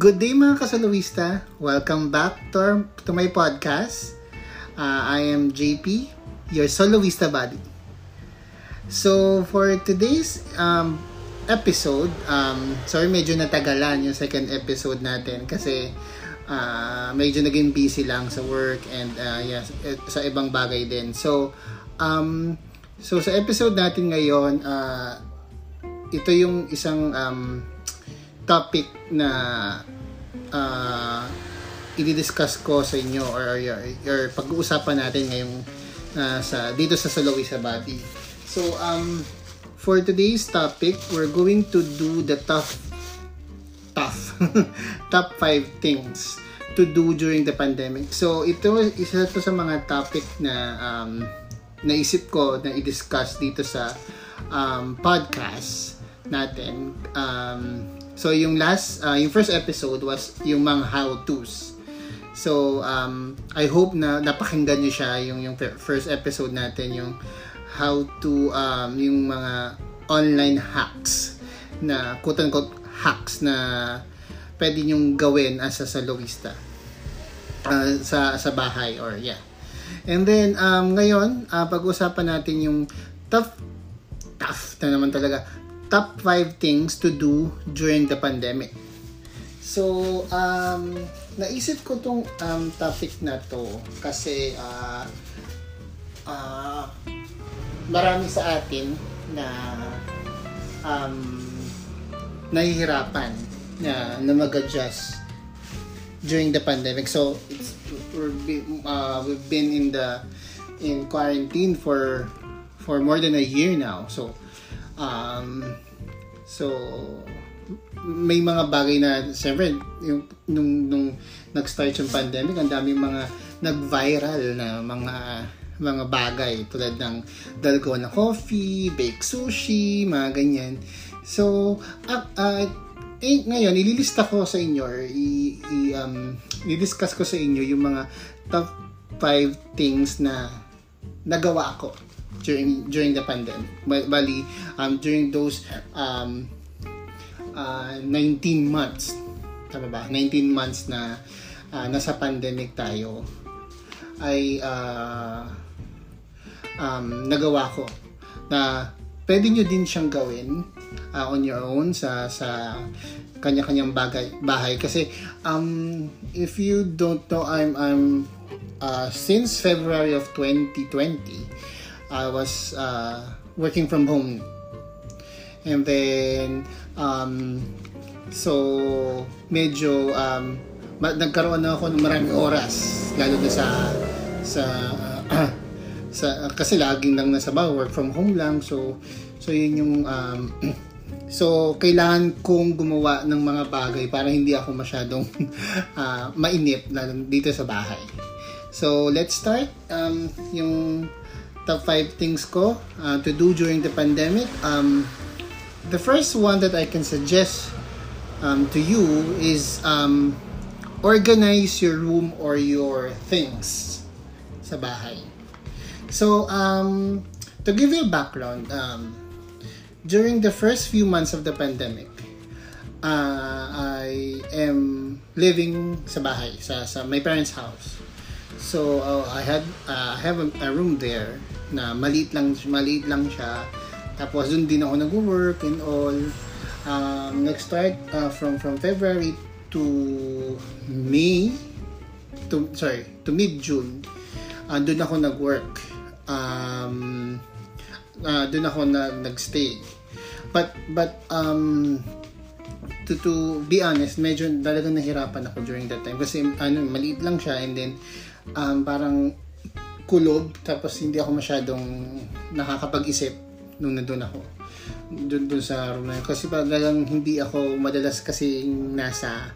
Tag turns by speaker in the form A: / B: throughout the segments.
A: Good day mga kasalawista. Welcome back to, our, to my podcast. Uh, I am JP, your soloista buddy. So for today's um, episode, um, sorry medyo natagalan yung second episode natin kasi uh, medyo naging busy lang sa work and uh, yeah, sa ibang bagay din. So um, so sa episode natin ngayon, uh, ito yung isang um, topic na uh, i-discuss ko sa inyo or, or, or pag-uusapan natin ngayong uh, sa dito sa Saloy sa Body. So um for today's topic, we're going to do the tough tough top 5 things to do during the pandemic. So ito isa to sa mga topic na um naisip ko na i-discuss dito sa um, podcast natin. Um, So yung last, uh, yung first episode was yung mga how-tos. So um, I hope na napakinggan niyo siya yung yung first episode natin yung how to um, yung mga online hacks na quote unquote hacks na pwede nyong gawin as a soloista uh, sa sa bahay or yeah. And then um, ngayon uh, pag-usapan natin yung tough tough na naman talaga top 5 things to do during the pandemic. So, um, naisip ko tong um, topic na to kasi uh, uh, marami sa atin na um, nahihirapan na, na mag-adjust during the pandemic. So, it's, we're, uh, we've been in the in quarantine for for more than a year now. So, Um, so, may mga bagay na, siyempre, yung, nung, nung nag-start yung pandemic, ang daming mga nag-viral na mga mga bagay tulad ng dalgona coffee, baked sushi, mga ganyan. So, uh, uh, eh, ngayon, ililista ko sa inyo or i, i, um, i-discuss ko sa inyo yung mga top 5 things na nagawa ko during during the pandemic. Bali, um, during those um, uh, 19 months, tama ba? 19 months na uh, nasa pandemic tayo ay uh, um, nagawa ko na pwede nyo din siyang gawin uh, on your own sa sa kanya-kanyang bagay bahay kasi um if you don't know I'm I'm uh, since February of 2020 I was uh, working from home. And then, um, so, medyo, um, nagkaroon na ako ng maraming oras, lalo na sa, sa, uh, sa, kasi laging lang nasa bahay, work from home lang, so, so yun yung, um, so, kailangan kong gumawa ng mga bagay para hindi ako masyadong uh, mainip na dito sa bahay. So, let's start. Um, yung top 5 things ko uh, to do during the pandemic. Um, the first one that I can suggest um, to you is um, organize your room or your things sa bahay. So, um, to give you a background, um, during the first few months of the pandemic, uh, I am living sa bahay, sa, sa my parents' house. So, uh, I had uh, I have a, a room there na maliit lang, maliit lang siya. Tapos doon din ako nag-work and all. Um, nag-start uh, from from February to May to sorry, to mid-June. Uh, doon ako nag-work. Um, uh, doon ako na nag-stay. But but um to to be honest, medyo talagang nahirapan ako during that time kasi ano, maliit lang siya and then um, parang kulob tapos hindi ako masyadong nakakapag-isip nung nandun ako. Doon doon sa room na yun. kasi talagang hindi ako madalas kasi nasa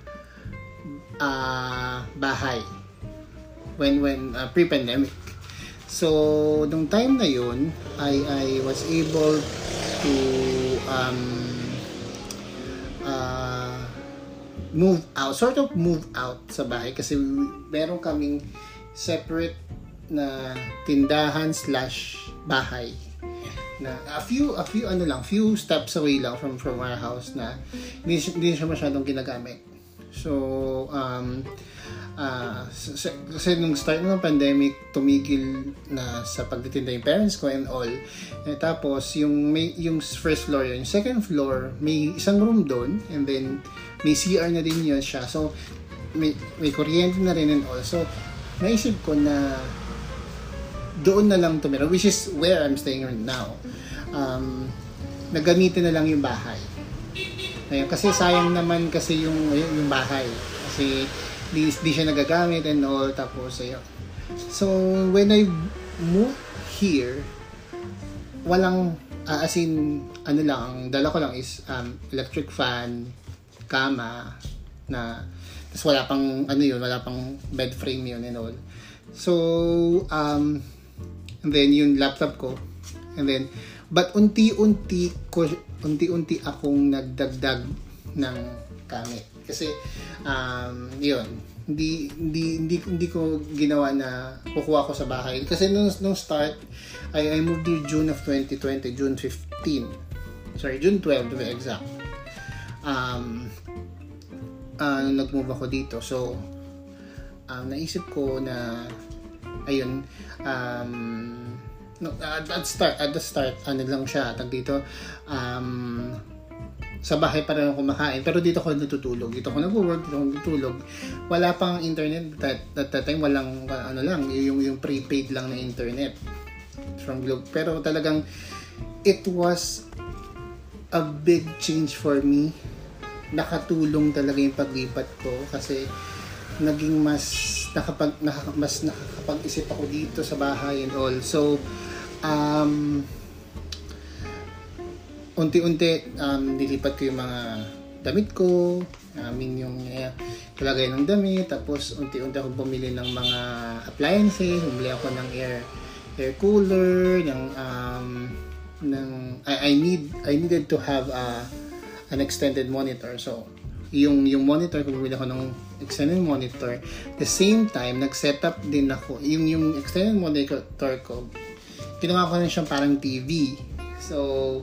A: uh, bahay. When when uh, pre-pandemic. So nung time na yun I I was able to um uh, move out sort of move out sa bahay. Kasi meron kaming separate na tindahan slash bahay na a few a few ano lang few steps away lang from from our house na hindi, hindi siya masyadong ginagamit So, um, uh, kasi nung start ng pandemic, tumigil na sa pagtitinda yung parents ko and all. Eh, tapos, yung, may, yung first floor yun. Yung second floor, may isang room doon and then may CR na din yun siya. So, may, may kuryente na rin and all. So, naisip ko na doon na lang tumira, which is where I'm staying right now. Um, nagamitin na lang yung bahay. Ayun, kasi sayang naman kasi yung, yung bahay. Kasi di, di siya nagagamit and all. Tapos, ayun. So, when I moved here, walang, uh, as in, ano lang, ang dala ko lang is um, electric fan, kama, na, tapos wala pang, ano yun, wala pang bed frame yun and all. So, um, and then yung laptop ko, and then, but unti-unti ko, unti-unti akong nagdagdag ng gamit. Kasi, um, yun, hindi, hindi, hindi, hindi ko ginawa na kukuha ko sa bahay. Kasi nung, nung start, I, I moved here June of 2020, June 15. Sorry, June 12 to be exact. Um, uh, nag-move ako dito. So, um, naisip ko na, ayun, um, no, at, at start, at the start, ano lang siya, tag dito, um, sa bahay pa rin ako kumakain, pero dito ako natutulog. Dito ako nag-work, dito ako natutulog. Wala pang internet that, that, that time, walang, ano lang, yung, yung prepaid lang na internet from Globe. Pero talagang, it was a big change for me nakatulong talaga yung paglipat ko kasi naging mas nakapag nakaka, mas nakakapag-isip ako dito sa bahay and all. So um unti-unti um, nilipat ko yung mga damit ko, I mean yung uh, kalagay ng damit, tapos unti-unti ako bumili ng mga appliances, bumili ako ng air air cooler, ng um, ng I, I need I needed to have a an extended monitor. So, yung yung monitor ko bumili ako ng extended monitor. The same time, nag-set up din ako yung yung extended monitor ko. Ginawa ko na siyang parang TV. So,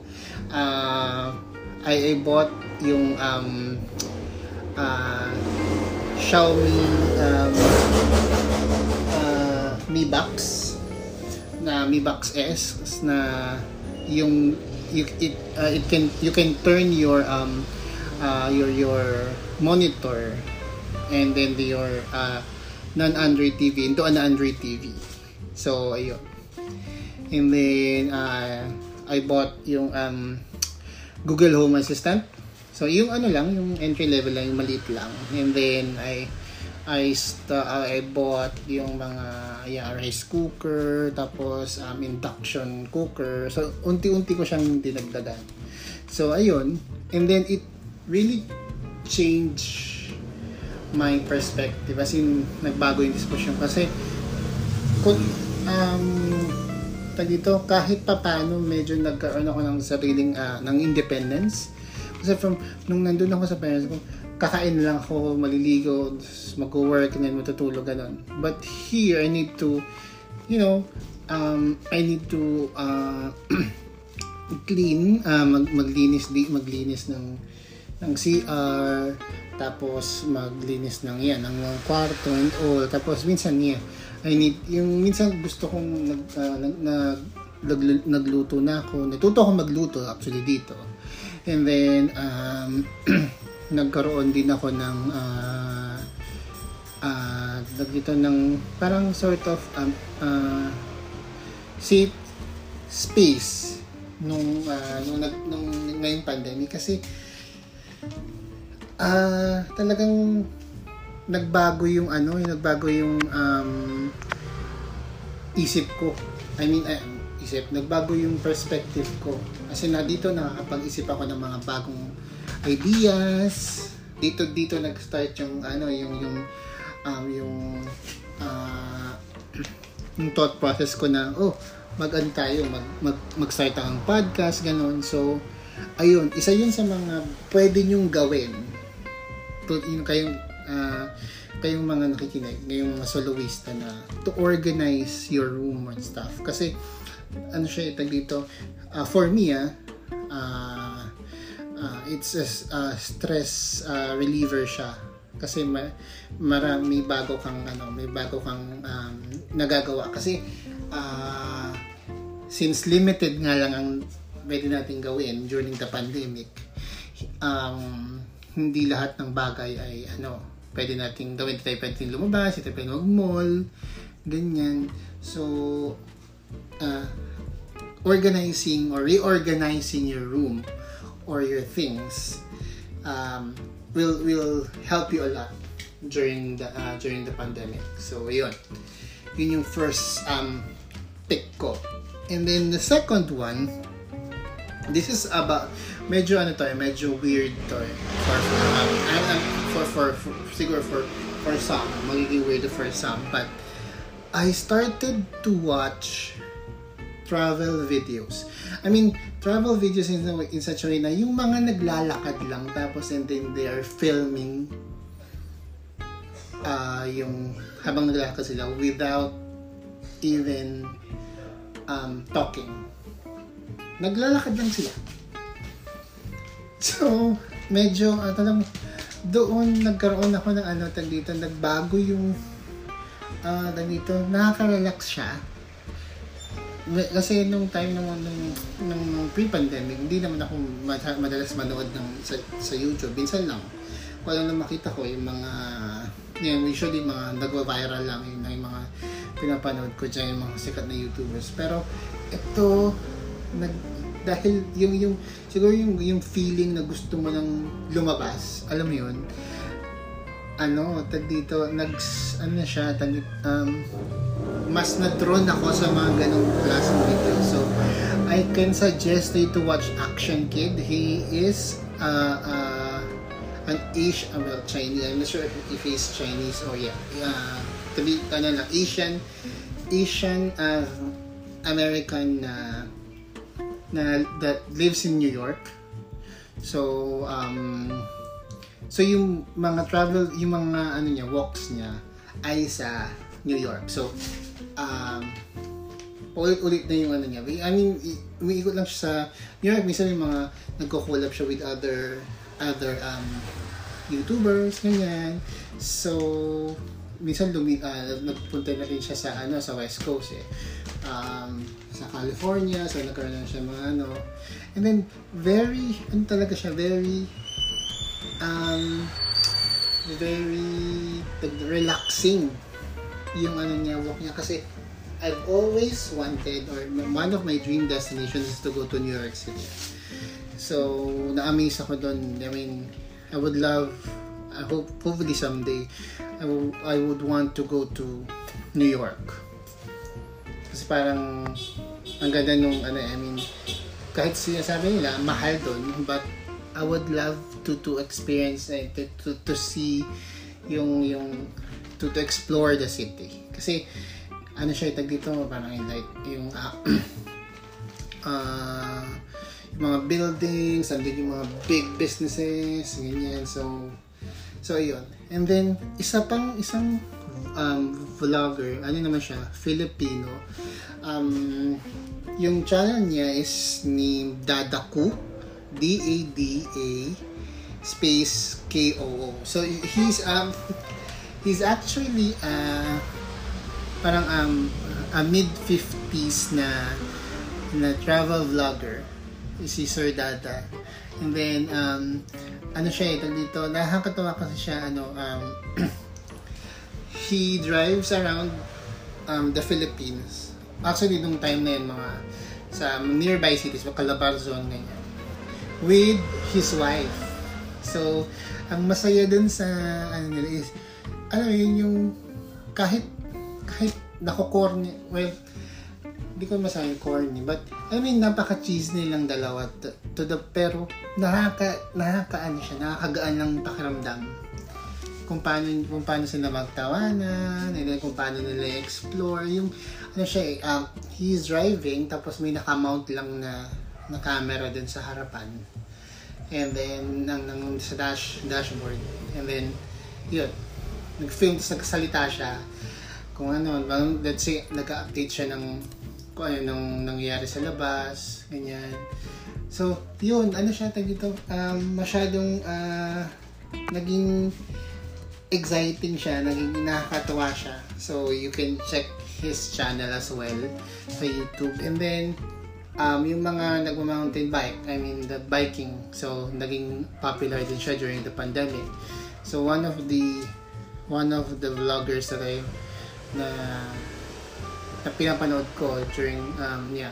A: uh, I, I bought yung um, uh, Xiaomi um, uh, Mi Box na Mi Box S na yung you it uh, it can you can turn your um uh, your your monitor and then the, your uh, non-Android TV into an Android TV. So ayun. And then uh, I bought yung um, Google Home Assistant. So yung ano lang, yung entry level lang, yung maliit lang. And then I I st- uh, I bought yung mga yeah, rice cooker, tapos um, induction cooker. So, unti-unti ko siyang dinagdagan. So, ayun. And then, it really changed my perspective. As in, nagbago yung disposition. Kasi, kung, um, dito, kahit pa paano, medyo nagkaroon ako ng sariling, uh, ng independence. Kasi from, nung nandun ako sa parents ko, kakain lang ako, maliligo, mag-work, and then matutulog, ganun. But here, I need to, you know, um, I need to uh, clean, uh, mag maglinis, di, maglinis ng, ng CR, tapos maglinis ng yan, ng kwarto and all. Tapos minsan, yeah, I need, yung minsan gusto kong nag, uh, nag, nag, nag, nagluto na ako. Natuto ako magluto actually dito. And then, um, nagkaroon din ako ng uh, uh, dito ng parang sort of um, uh, seat space nung uh, nung nung, nung ngayong pandemic kasi uh, talagang nagbago yung ano, yung nagbago yung um, isip ko. I mean, uh, isip, nagbago yung perspective ko. Kasi na dito nakakapag-isip ako ng mga bagong ideas. Dito dito nag-start yung ano yung yung um, yung uh, yung thought process ko na oh mag tayo mag, mag mag-start ang podcast ganon so ayun isa yun sa mga pwede nyong gawin. To yung kayong uh, kayong mga nakikinig ngayong mga soloista na to organize your room and stuff. Kasi ano siya itag dito uh, for me ah uh, uh, it's a uh, stress uh, reliever siya. Kasi ma, marami bago kang ano may bago kang um, nagagawa. Kasi uh, since limited nga lang ang pwede natin gawin during the pandemic um, hindi lahat ng bagay ay ano pwede nating gawin tayo pwede lumabas tayo pwede mag-mall ganyan so uh, organizing or reorganizing your room or your things um, will will help you a lot during the uh, during the pandemic. So yun. Yun yung first um, pick ko. And then the second one, this is about medyo ano to, eh, medyo weird to eh, for for um, uh, for, for, for siguro for for some, magiging weird for some, but I started to watch travel videos. I mean, travel videos in, in such a way na yung mga naglalakad lang tapos and then they are filming uh, yung habang naglalakad sila without even um, talking. Naglalakad lang sila. So, medyo, uh, talang, doon nagkaroon ako ng ano, tag dito, nagbago yung, uh, dito, nakaka-relax siya kasi nung time nung, nung, nung pre-pandemic, hindi naman ako madalas manood ng, sa, sa YouTube. Minsan lang. Wala na makita ko yung mga, yan, usually mga nagwa-viral lang yung, yung mga pinapanood ko dyan, yung mga sikat na YouTubers. Pero ito, nag, dahil yung, yung, siguro yung, yung feeling na gusto mo lang lumabas, alam mo yun, ano, tag dito, nag, ano na siya, tag, um, mas na-drawn ako sa mga ganong klaseng video. So, I can suggest you to watch Action Kid. He is uh, uh, an Asian, uh, well, Chinese. I'm not sure if he's Chinese or yeah. Uh, to be, ano lang, Asian, Asian uh, American uh, na that lives in New York. So, um, so yung mga travel, yung mga ano niya, walks niya ay sa New York. So, um, ulit-ulit na yung ano niya. I mean, umiikot lang siya sa New York. Minsan yung mga nagko-collab siya with other other um, YouTubers, ganyan. So, minsan lumi, uh, nagpunta na rin siya sa ano sa West Coast eh. Um, sa California, so nagkaroon na siya mga ano. And then, very, ano talaga siya, very, um, very relaxing yung ano niya, walk niya kasi I've always wanted or one of my dream destinations is to go to New York City. So, na-amaze ako doon. I mean, I would love, I hope, hopefully someday, I, I would want to go to New York. Kasi parang, ang ganda nung, ano, I mean, kahit sinasabi nila, mahal doon, but I would love to to experience, uh, to, to, to see yung, yung to, to explore the city. Kasi, ano siya itag dito, parang like, yung, uh, uh, yung mga buildings, andun yung mga big businesses, ganyan. So, so ayun. And then, isa pang, isang um, vlogger, ano naman siya, Filipino. Um, yung channel niya is ni Dadaku, D-A-D-A space K-O-O. So, he's, um, he's actually uh, parang um, a mid-50s na na travel vlogger si Sir Dada. And then, um, ano siya eh, dito, nakakatawa kasi siya, ano, um, he drives around um, the Philippines. Actually, nung time na yun, mga sa nearby cities, Calabarzon, ganyan. With his wife. So, ang masaya dun sa, ano nila is, alam mo yun, yung kahit kahit nako-corny, well, hindi ko masabi corny, but I mean, napaka-cheese nilang dalawa to, to the, pero nakaka, nakaka, ano siya, nakakagaan ng pakiramdam kung paano, kung paano sila magtawanan, and then kung paano nila explore, yung, ano siya eh, um, he's driving, tapos may nakamount lang na, na camera dun sa harapan. And then, nang, nang sa dash, dashboard. And then, yun, nag-film, tapos nagsalita siya kung ano, let's say, nag-update siya ng kung ano nang nangyayari sa labas, ganyan. So, yun, ano siya tag dito, um, masyadong uh, naging exciting siya, naging nakakatawa siya. So, you can check his channel as well sa YouTube. And then, um, yung mga nagma-mountain bike, I mean, the biking. So, naging popular din siya during the pandemic. So, one of the one of the vloggers that I na, na pinapanood ko during um, yeah,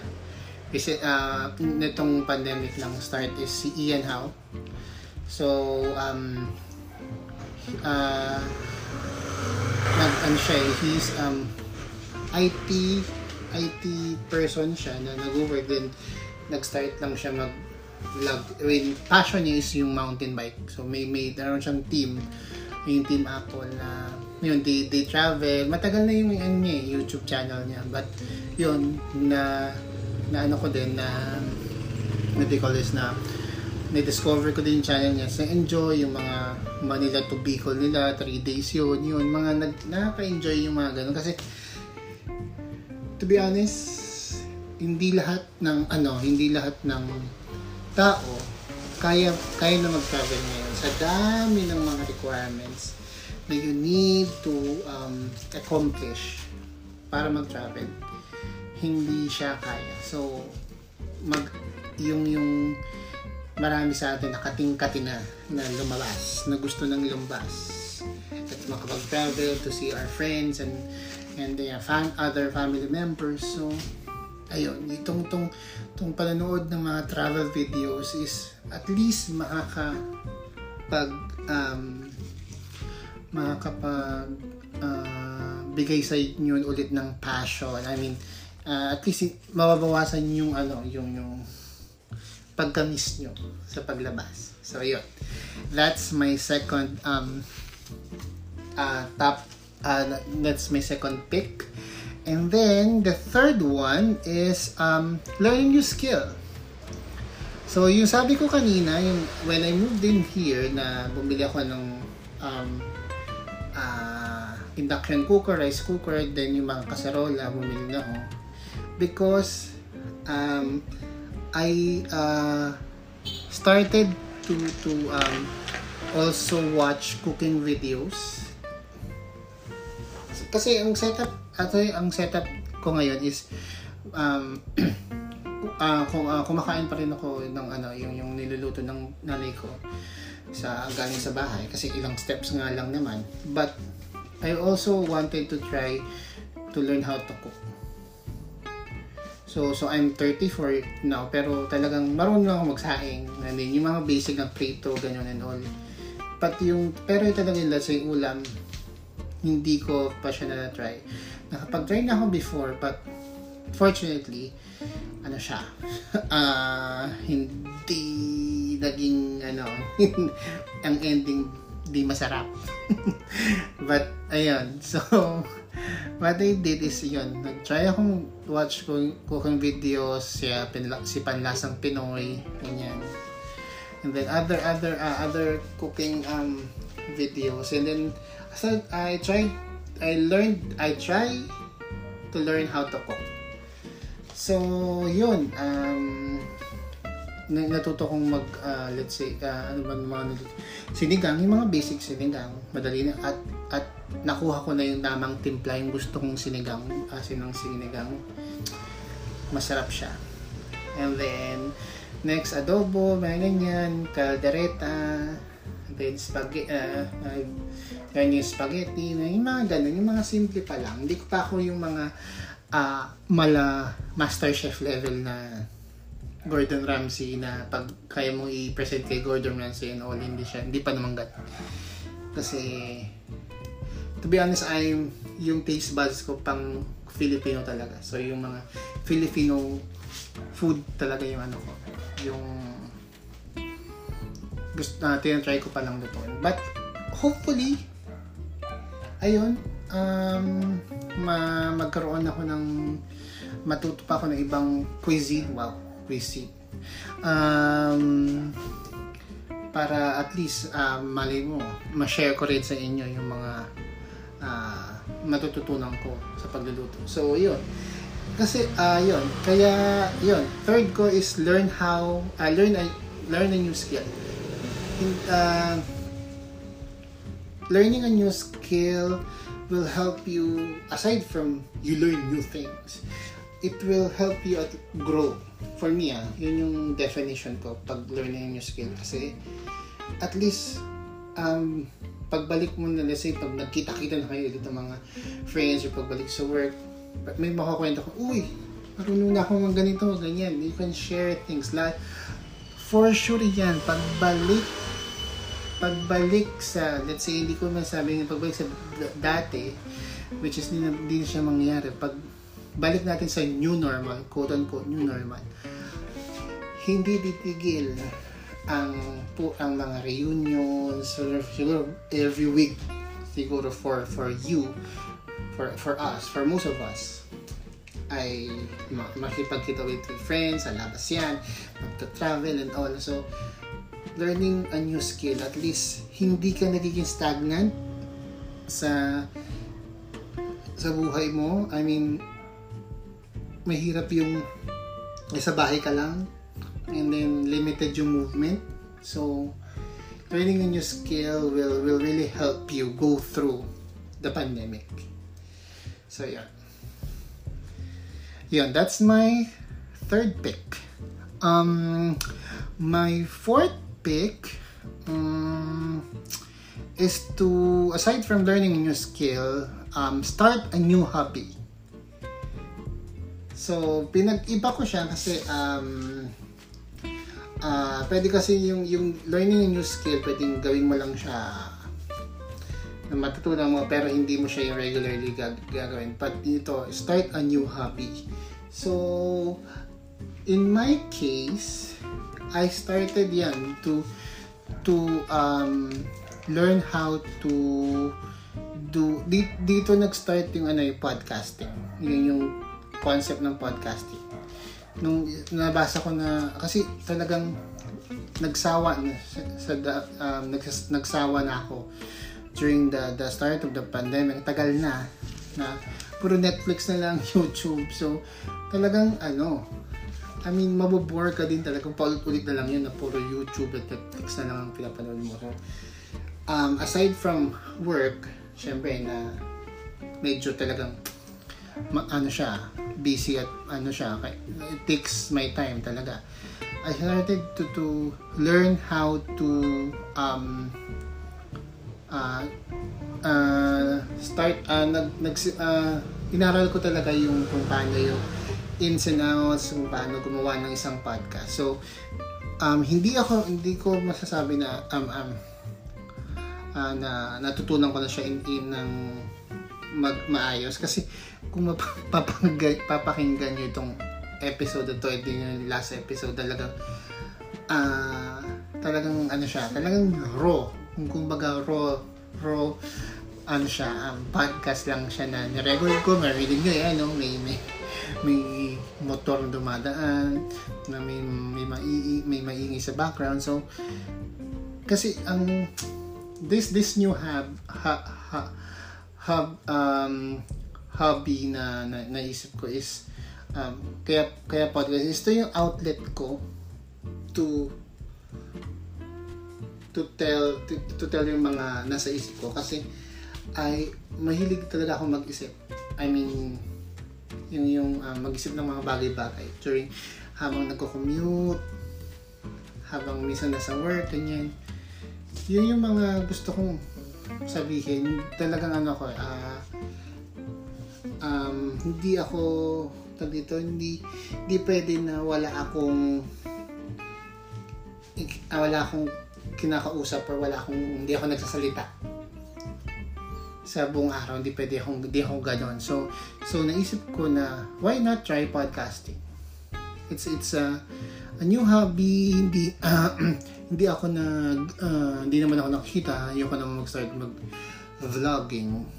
A: kasi uh, nitong pandemic lang start is si Ian Howe. So, um, uh, nag, ano siya, eh, he's um, IT IT person siya na nag-work din nag-start lang siya mag vlog. I mean, passion niya is yung mountain bike. So may may meron siyang team yung team Apple na yun, they, they travel. Matagal na yung ano niya, eh, YouTube channel niya. But yun, na na ano ko din na do you call this na na-discover ko din yung channel niya sa enjoy yung mga Manila to Bicol nila 3 days yun yun mga nag, nakaka-enjoy yung mga ganun kasi to be honest hindi lahat ng ano hindi lahat ng tao kaya kaya na mag-travel ngayon sa dami ng mga requirements na you need to um, accomplish para mag-travel hindi siya kaya. So, mag, yung, yung marami sa atin nakatingkati na na lumabas, na gusto nang lumabas at makapag-travel to see our friends and and the uh, fan, other family members. So, ayun, itong tong, tong panonood ng mga travel videos is at least makaka pag um, makakapag uh, bigay sa inyo ulit ng passion. I mean, uh, at least mababawasan yung ano, yung yung pagka-miss nyo sa paglabas. So, yun. That's my second um uh, top uh, that's my second pick. And then the third one is um learning new skill. So, yung sabi ko kanina, yung when I moved in here na bumili ako ng um uh, induction cooker, rice cooker, then yung mga kaserola, bumili na ako because um, I uh, started to to um, also watch cooking videos. Kasi ang setup, ato ang setup ko ngayon is um, uh, kung uh, kumakain pa rin ako ng ano yung yung niluluto ng nanay ko sa galing sa bahay. Kasi ilang steps nga lang naman. But I also wanted to try to learn how to cook So, so I'm 34 now, pero talagang marunong lang ako magsaing. And then, yung mga basic na prito, ganyan and all. But yung, pero yung talagang let's say ulam, hindi ko pa siya na-try. Nakapag-try na ako before, but fortunately, ano siya, uh, hindi naging, ano, ang ending di masarap. but, ayun, so, what I did is yun, nag-try akong watch cooking videos, si, uh, pinla, si Panlasang Pinoy, ganyan. And then other other uh, other cooking um videos and then so I tried I learned I try to learn how to cook. So yun um natuto kong mag uh, let's say uh, ano ba mga sinigang yung mga basic sinigang madali na at at nakuha ko na yung tamang timpla yung gusto kong sinigang asin ng sinigang. Masarap siya. And then next adobo mga ganyan caldereta then spaghetti uh, uh, yung spaghetti yung mga ganun yung mga simple pa lang. Hindi ko pa ako yung mga uh, mala master chef level na Gordon Ramsay na pag kaya mo i-present kay Gordon Ramsay and all hindi siya hindi pa naman gat kasi to be honest, I'm, yung taste buds ko pang Filipino talaga. So, yung mga Filipino food talaga yung ano ko. Yung gusto na uh, tinatry ko pa lang lutuin. But, hopefully, ayun, um, ma magkaroon ako ng matuto pa ako ng ibang cuisine. Wow, cuisine. Um, para at least uh, mali mo, ma-share ko rin sa inyo yung mga uh, matututunan ko sa pagluluto. So, yun. Kasi, uh, yun. Kaya, yun. Third ko is learn how, uh, learn a, learn a new skill. In, uh, learning a new skill will help you, aside from you learn new things, it will help you grow. For me, ah, yun yung definition ko pag learning new skill. Kasi, at least, um, pagbalik mo na, let's say, pag nagkita-kita na kayo dito mga friends or pagbalik sa work, may makakwento ko, uy, marunong na ako ng ganito, ganyan. You can share things. Like, for sure yan, pagbalik pagbalik sa, let's say, hindi ko masabi ng pagbalik sa dati, which is hindi na, hindi na siya mangyayari. Pag balik natin sa new normal, quote unquote new normal, hindi titigil ang po ang mga reunions siguro every week siguro for for you for for us for most of us ay makipagkita with friends sa labas yan magta-travel and all. So learning a new skill at least hindi ka nagiging stagnant sa sa buhay mo. I mean mahirap yung sa bahay ka lang and then limited yung movement so learning a new skill will will really help you go through the pandemic so yeah yun, that's my third pick. Um, my fourth pick um, is to, aside from learning a new skill, um, start a new hobby. So, pinag-iba ko siya kasi um, uh, pwede kasi yung, yung learning a new skill, pwedeng gawin mo lang siya na matutunan mo pero hindi mo siya yung regularly gag- gagawin. But dito, start a new hobby. So, in my case, I started yan to to um, learn how to do dito, dito nag-start yung ano yung podcasting. Yun yung concept ng podcasting. Nung nabasa ko na kasi talagang nagsawa na sa, um, nags, nagsawa na ako during the the start of the pandemic. Tagal na na puro Netflix na lang, YouTube. So, talagang ano, I mean, mabobore ka din talagang paulit-ulit na lang yun na puro YouTube at Netflix na lang ang pinapanood mo. So, um, aside from work, syempre na medyo talagang ano siya, busy at ano siya, it takes my time talaga. I started to to learn how to um uh, uh, start uh, nag, nag uh, inaral ko talaga yung kung paano yung ins and outs kung paano gumawa ng isang podcast so um, hindi ako hindi ko masasabi na um, um, uh, na natutunan ko na siya in, in ng mag maayos kasi kung mapapakinggan papakinggan niyo itong episode to ito yung last episode talagang uh, talagang ano siya talagang raw kung kumbaga raw raw ano siya, um, podcast lang siya na nirecord ko, marinig nyo eh, ano, may, may, may motor dumadaan, na may, may, mai, may maingay sa background. So, kasi ang, this, this new hub, ha, ha, hub, um, hobby na, na naisip ko is, um, kaya, kaya podcast, ito yung outlet ko to to tell to, to tell yung mga nasa isip ko kasi ay mahilig talaga ako mag-isip. I mean, yung, yung uh, mag-isip ng mga bagay-bagay during habang nagko-commute, habang minsan nasa work, ganyan. Yun yung mga gusto kong sabihin. Talagang ano ko, uh, um, hindi ako dito, hindi, hindi pwede na wala akong uh, wala akong kinakausap or wala akong, hindi ako nagsasalita sa buong araw, hindi pwede akong, hindi akong ganon. So, so naisip ko na, why not try podcasting? It's, it's a, a new hobby, hindi, uh, hindi ako na, uh, hindi naman ako nakikita, ayoko naman mag-start mag-vlogging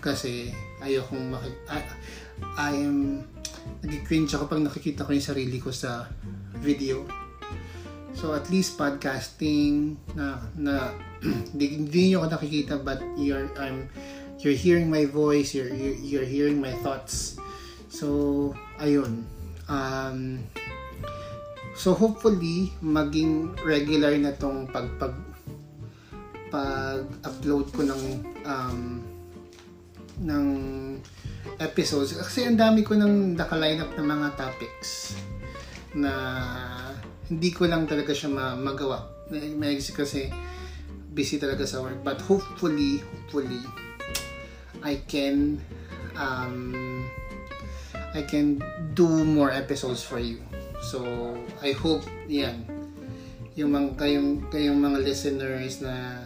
A: kasi ayokong maki, I, I am, nag-cringe ako pag nakikita ko yung sarili ko sa video. So at least podcasting na na hindi, hindi niyo ako nakikita but you're I'm you're hearing my voice, you're you're, you're hearing my thoughts. So ayun. Um so hopefully maging regular na tong pag pag pag-upload ko ng um, ng episodes kasi ang dami ko nang naka-line up ng mga topics na hindi ko lang talaga siya ma- magawa. May kasi busy talaga sa work but hopefully hopefully I can um, I can do more episodes for you. So I hope yan yung mga kayong kayong mga listeners na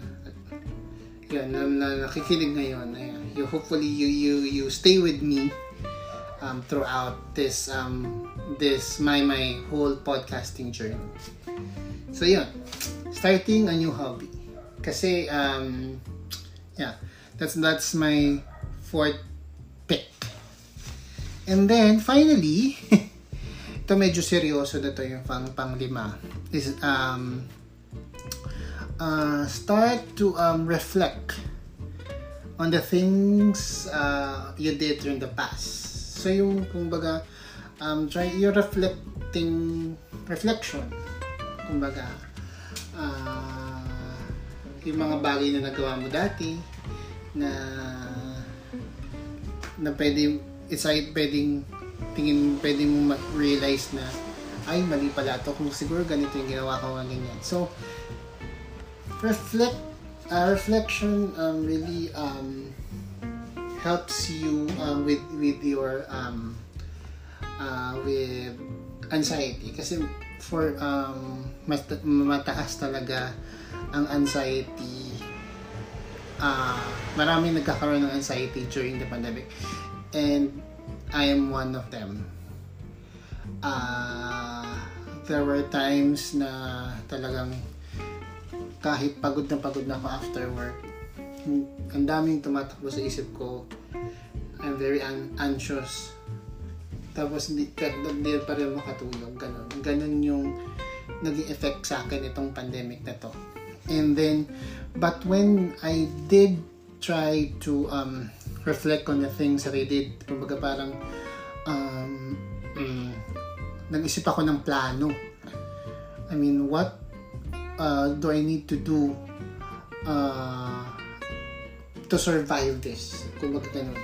A: yun na, na nakikinig ngayon ayan, you hopefully you you you stay with me um, throughout this um this my my whole podcasting journey. So yun starting a new hobby. Kasi um yeah. That's that's my fourth pick. And then finally ito medyo seryoso na to yung pang panglima is um uh, start to um, reflect on the things uh, you did during the past. So yung kumbaga um, try you're reflecting reflection. Kumbaga uh, yung mga bagay na nagawa mo dati na na pwede it's like pwedeng tingin pwede mo realize na ay mali pala to kung siguro ganito yung ginawa ko ganyan. So reflect uh, reflection um, really um, helps you um, with with your um, uh, with anxiety. Kasi for um, mat- mataas talaga ang anxiety uh, maraming nagkakaroon ng anxiety during the pandemic. And I am one of them. Uh, there were times na talagang kahit pagod na pagod na ako after work, ang daming tumatakbo sa isip ko. I'm very un- anxious. Tapos hindi, hindi pa rin makatulog. Ganon. Ganon yung naging effect sa akin itong pandemic na to. And then, but when I did try to um, reflect on the things that I did, kumbaga parang um, um, nag-isip ako ng plano. I mean, what uh, do I need to do uh, to survive this? Kung baga ganun.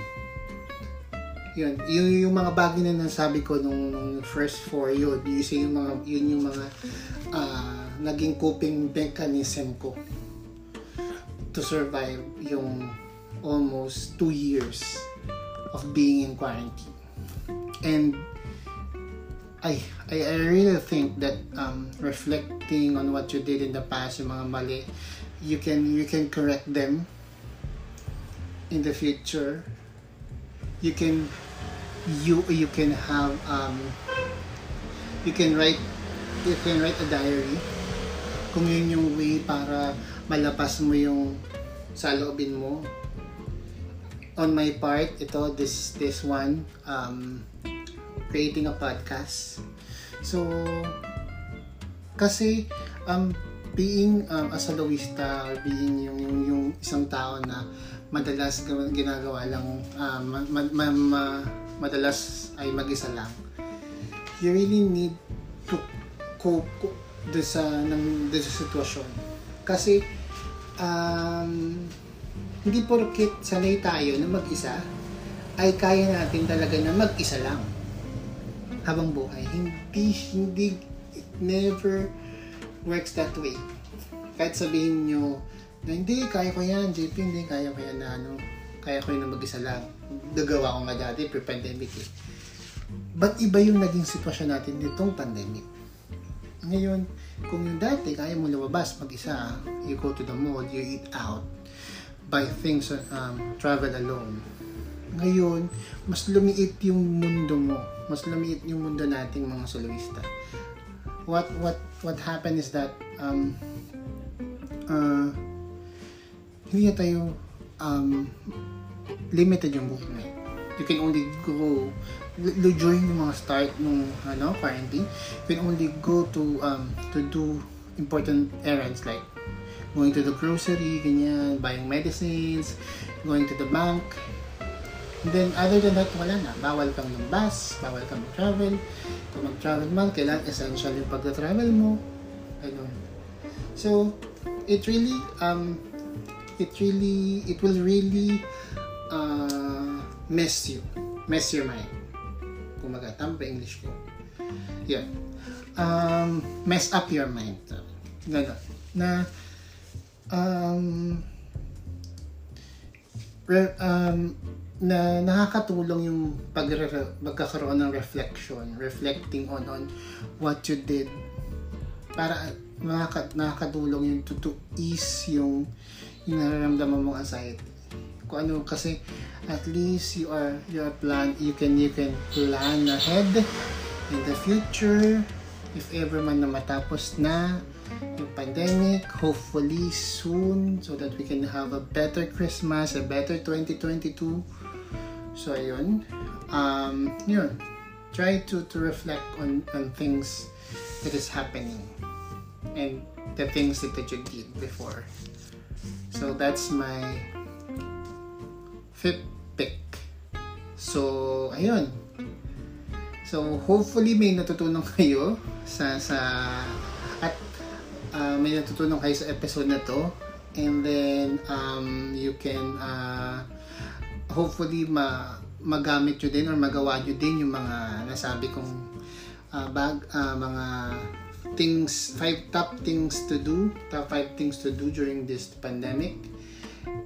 A: Yun, yung, yung mga bagay na nasabi ko nung, nung first four yun, see yung mga, yun yung mga uh, naging coping mechanism ko to survive yung almost two years of being in quarantine. And I, I, I really think that um, reflecting on what you did in the past, yung mga mali, you can you can correct them in the future. You can you you can have um, you can write you can write a diary kung yun yung way para malapas mo yung saloobin mo on my part ito this this one um, creating a podcast. So, kasi um, being um, a soloista or being yung, yung, yung isang tao na madalas ginagawa lang um, ma, ma, ma, ma, madalas ay mag-isa lang you really need to cope do sa ng do sa sitwasyon kasi um, hindi porket sanay tayo na mag-isa ay kaya natin talaga na mag-isa lang habang buhay. Hindi, hindi, it never works that way. Kahit sabihin nyo, na hindi, kaya ko yan, JP, hindi, kaya ko yan na ano, kaya ko yan na mag-isa lang. Nagawa ko nga dati, pre-pandemic eh. But iba yung naging sitwasyon natin nitong pandemic. Ngayon, kung yung dati, kaya mo lumabas mag-isa, you go to the mall, you eat out, buy things, um, travel alone. Ngayon, mas lumiit yung mundo mo mas lumiit yung mundo nating mga soloista. What what what happened is that um uh, hindi na tayo um, limited yung movement. You can only go during yung mga start nung ano quarantine. You can only go to um to do important errands like going to the grocery, ganyan, buying medicines, going to the bank, Then, other than that, wala na. Bawal kang lumbas, bawal kang mag-travel. Kung mag-travel man, kailangan essential yung pag-travel mo. Ganun. So, it really um, it really it will really uh, mess you mess your mind kumaga tama ba English ko yeah um, mess up your mind Ganon. na um, re, um, na nakakatulong yung pag magkakaroon ng reflection, reflecting on on what you did para nakaka, nakakatulong yung to, to ease yung yung nararamdaman mong anxiety. Kung ano kasi at least you are you plan you can you can plan ahead in the future if ever man na matapos na yung pandemic, hopefully soon so that we can have a better Christmas, a better 2022. So ayun. Um, yun. Try to, to reflect on, on things that is happening and the things that, that you did before. So that's my fifth pick. So, ayun. So, hopefully may natutunan kayo sa sa at uh, may natutunan kayo sa episode na to and then um, you can uh, hopefully ma magamit nyo din or magawa nyo din yung mga nasabi kong uh, bag, uh, mga things, five top things to do, top five things to do during this pandemic.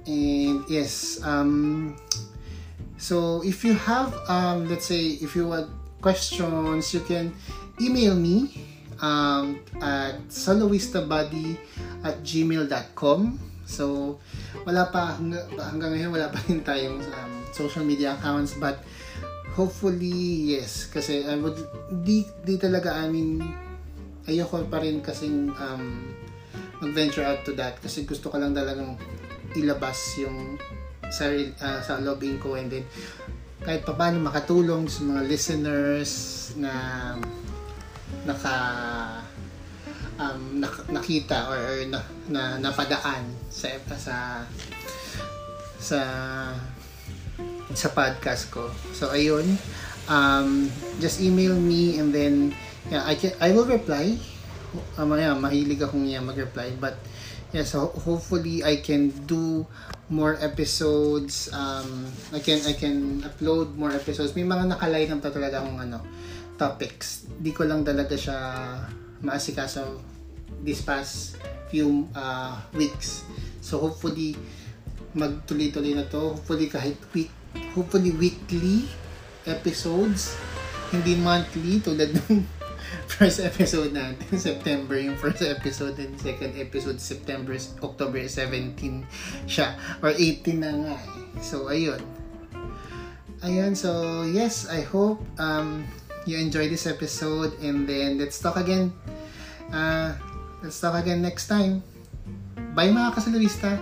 A: And yes, um, so if you have, um, let's say, if you want questions, you can email me um, at soloistabody at gmail.com. So, wala pa, hanggang ngayon, wala pa rin tayong um, social media accounts, but hopefully, yes. Kasi, I would, di, di talaga, I mean, ayoko pa rin kasing um, mag-venture out to that kasi gusto ko lang talagang ilabas yung sa, uh, sa lobbying ko and then kahit pa paano makatulong sa mga listeners na naka um, nak- nakita or, or na, na napadaan sa sa sa sa podcast ko. So ayun, um, just email me and then yeah, I can I will reply. Um, yeah, mahilig akong yeah, mag-reply but yeah, so hopefully I can do more episodes. Um, I can I can upload more episodes. May mga nakaline up pa talaga akong ano topics. Di ko lang talaga siya maasikaso this past few uh, weeks. So hopefully magtuloy-tuloy na to. Hopefully kahit week, hopefully weekly episodes, hindi monthly tulad ng first episode natin, September yung first episode and second episode September, October 17 siya or 18 na nga eh. So ayun. Ayun, so yes, I hope um, you enjoy this episode and then let's talk again. Uh, let's talk again next time. Bye mga kasalurista!